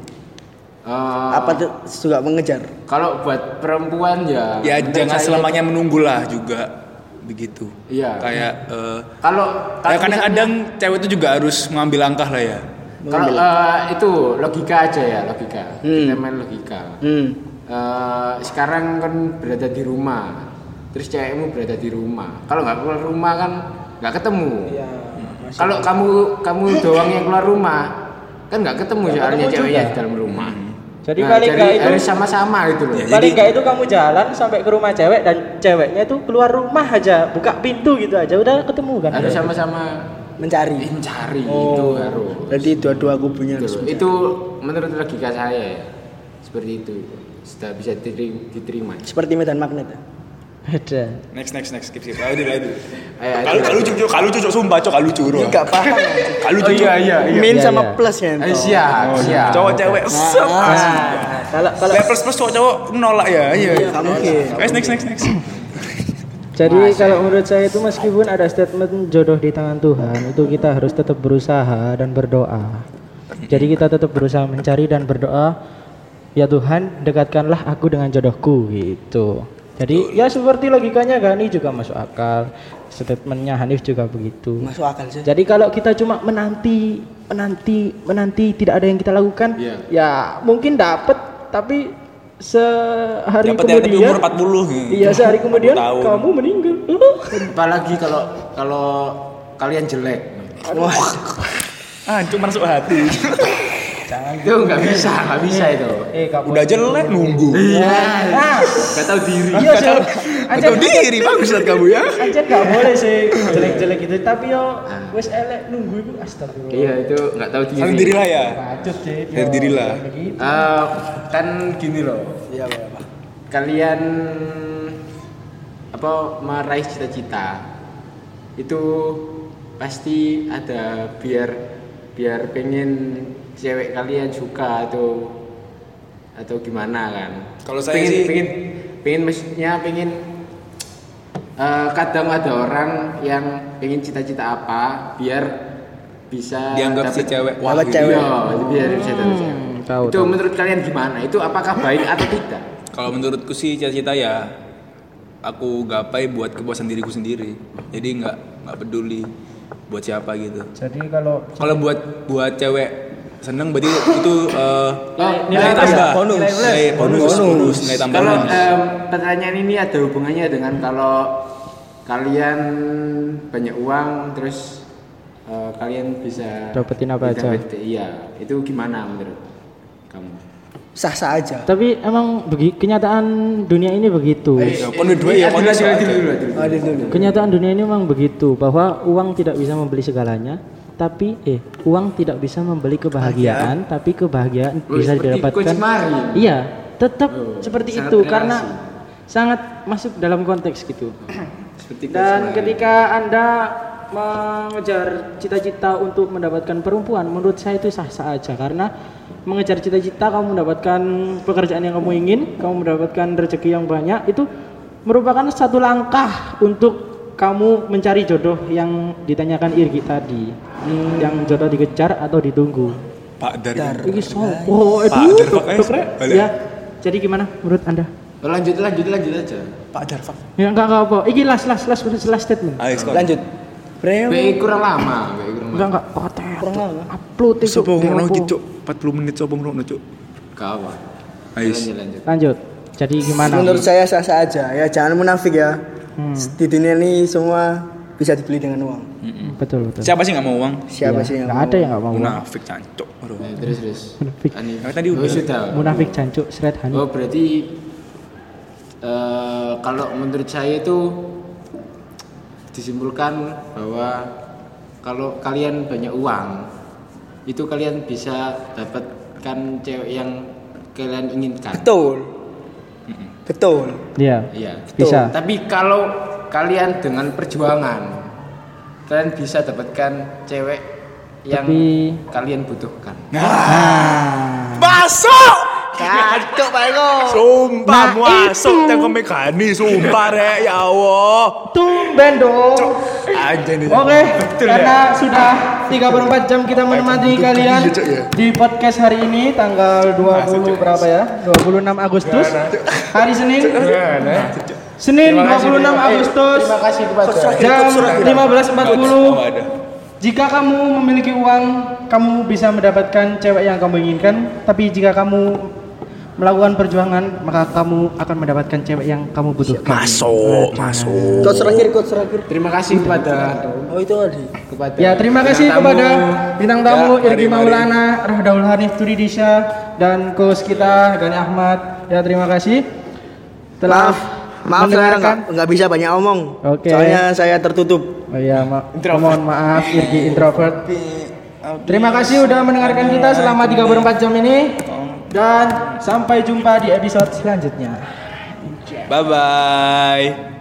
Eh, Apa tuh suka mengejar? Kalau buat perempuan ya. Ya jangan selamanya menunggulah juga begitu. Iya. Kayak eh, Kalau ya kalau kadang-kadang cewek itu juga harus mengambil langkah lah ya. Kalau eh, itu logika aja ya logika. Hmm. Kita main logika. Hmm. Eh, sekarang kan berada di rumah, terus cewekmu berada di rumah. Kalau nggak keluar rumah kan nggak ketemu. Iya. Kalau kamu kamu doang yang keluar rumah, kan nggak ketemu soalnya ketemu ceweknya juga. di dalam rumah. Jadi Nah, paling jadi nggak itu sama-sama gitu loh. Ya, paling jadi- nggak itu kamu jalan sampai ke rumah cewek dan ceweknya itu keluar rumah aja, buka pintu gitu aja udah ketemu kan. Harus sama-sama Mencari. mencari Oh. itu harus. Berarti dua-dua kubunya harus Itu, mencari. itu menurut logika saya ya. Seperti itu. Sudah bisa diterima. Seperti medan magnet. ya? Ada. Next next next skip skip. Ayo dulu ayo dulu. Ayo, ayo. Kalau kalau lucu kalau lucu sumpah cok kalau lucu. Enggak paham. Kalau lucu Oh iya iya iya. Min Iya, sama iya. plus ya. Eh, siap, siap. Cowok cewek sep. Nah, kalau kalau Lah plus plus cowok cowok nolak ya. Iya. Mungkin. Next next next next. Jadi kalau menurut saya itu meskipun ada statement jodoh di tangan Tuhan, itu kita harus tetap berusaha dan berdoa. Jadi kita tetap berusaha mencari dan berdoa, ya Tuhan dekatkanlah aku dengan jodohku gitu. Jadi ya seperti logikanya Gani juga masuk akal, statementnya Hanif juga begitu. Masuk akal sih. Jadi kalau kita cuma menanti, menanti, menanti tidak ada yang kita lakukan, Iya. ya mungkin dapat, tapi sehari tapi kemudian, umur 40. iya sehari kemudian 40 tahun. kamu meninggal. Apalagi kalau kalau kalian jelek. Wah, Ah, cuma masuk hati. Itu nggak bisa, nggak bisa itu. Eh, kamu Udah jelek nunggu. Iya. Nah, Nggak tahu diri. iya sih. Anjir, Atau diri bangsat kamu ya. anjir gak boleh sih jelek-jelek gitu, tapi yo wes elek nunggu itu astagfirullah. Iya itu nggak tahu diri. Diri lah ya. Bacot sih. Diri lah. Eh, kan gini loh. iya Pak. Kalian apa meraih cita-cita itu pasti ada biar biar pengen cewek kalian suka atau atau gimana kan Kalau saya pengen, sih- pengen pengen maksudnya pengen eh, kadang ada orang yang pengen cita-cita apa biar bisa Dianggap si dapet- cewek Dapat wah gitu cewek. ya. Iya, biar bisa dapet cewek. Hmm, tahu, itu tahu. menurut kalian gimana itu apakah baik atau tidak Kalau menurutku sih cita-cita ya aku gapai buat kepuasan diriku sendiri. Jadi nggak nggak peduli buat siapa gitu. Jadi kalau Kalau buat buat cewek seneng berarti itu eh, Oh, nilai nilai tambah, bonus. nilai bonus, Bonus. bonus, nilai Kalau tambahan. em, pertanyaan ini ada hubungannya dengan kalau kalian banyak uang terus eh, kalian bisa Dapetin apa aja? dapet- Iya, itu gimana menurut kamu? Sah-sah aja. tapi emang begi, kenyataan dunia ini begitu. Ya, pon dua ya, dua. dulu, dulu, dulu. Ada dulu. Kenyataan dunia ini memang begitu bahwa uang tidak bisa membeli segalanya, tapi eh uang tidak bisa membeli kebahagiaan, tapi kebahagiaan Oh, bisa didapatkan. Iya, tetap Oh, seperti itu relasi. karena sangat masuk dalam konteks gitu. Seperti Dan ketika Anda mengejar cita-cita untuk mendapatkan perempuan, menurut saya itu sah-sah aja karena mengejar cita-cita kamu mendapatkan pekerjaan yang kamu ingin, kamu mendapatkan rezeki yang banyak itu merupakan satu langkah untuk kamu mencari jodoh yang ditanyakan Irgi tadi. Yang jodoh dikejar atau ditunggu. Pak Dar. Ini sopo Pak itu Dar, ya. Jadi gimana menurut Anda? Lanjut lanjut lanjut aja. Pak Dar, Pak. Ya enggak enggak apa. Iki last last last last, last statement. Ayo. Lanjut. Brem. BI kurang lama, BI kurang Enggak lama. enggak OTW. Kurang lama. Upload itu. Sopo ngono iki, Cuk. 40 menit sopo ngono, Cuk. Apa. Ayo. Lanjut lanjut. Lanjut. Jadi gimana? Menurut saya sah-sah aja. Ya jangan munafik ya. Hmm. Di dunia ini semua bisa dibeli dengan uang. Betul betul. Siapa sih nggak mau uang? Siapa Iya, sih yang nggak mau? ada yang nggak mau uang. Munafik cancok. Aduh. Nah, terus terus. Munafik. Ani. Tadi udah. sudah. Munafik cancuk seret hani. Oh berarti eh, kalau menurut saya itu disimpulkan bahwa kalau kalian banyak uang itu kalian bisa dapatkan cewek yang kalian inginkan. Betul. Betul. Iya. Iya. Bisa. Tapi kalau kalian dengan perjuangan kalian bisa dapatkan cewek yang Tapi- kalian butuhkan. Masuk! Kacok Pak Eko. Sumpah Nah, masuk tengok mekani sumpah rek ya Allah. Tumben dong. Aja nih. Oke, karena sudah 34 jam kita menemani kalian di podcast hari ini tanggal 20 berapa ya? 26 Agustus. Hari Senin. Senin 26 Agustus Terima kasih kepada jam 15.40. Oh, ada. Jika kamu memiliki uang, kamu bisa mendapatkan cewek yang kamu inginkan. Tapi jika kamu melakukan perjuangan, maka kamu akan mendapatkan cewek yang kamu butuhkan. Masuk, masuk. Coach terakhir, coach terakhir. Terima kasih kepada Oh itu Adi. kepada Ya terima kasih bintang kepada tamu. bintang tamu Ya, Irgi. Maulana, Rahdaul Hanif Turidisha dan coach kita Gani Ahmad. Ya terima kasih telah Maaf, maaf saya nggak nggak bisa banyak omong. Oke. Soalnya saya tertutup. Oh iya, ma mohon maaf Irgi introvert. Terima kasih udah mendengarkan kita selama 34 jam ini dan sampai jumpa di episode selanjutnya. Bye bye.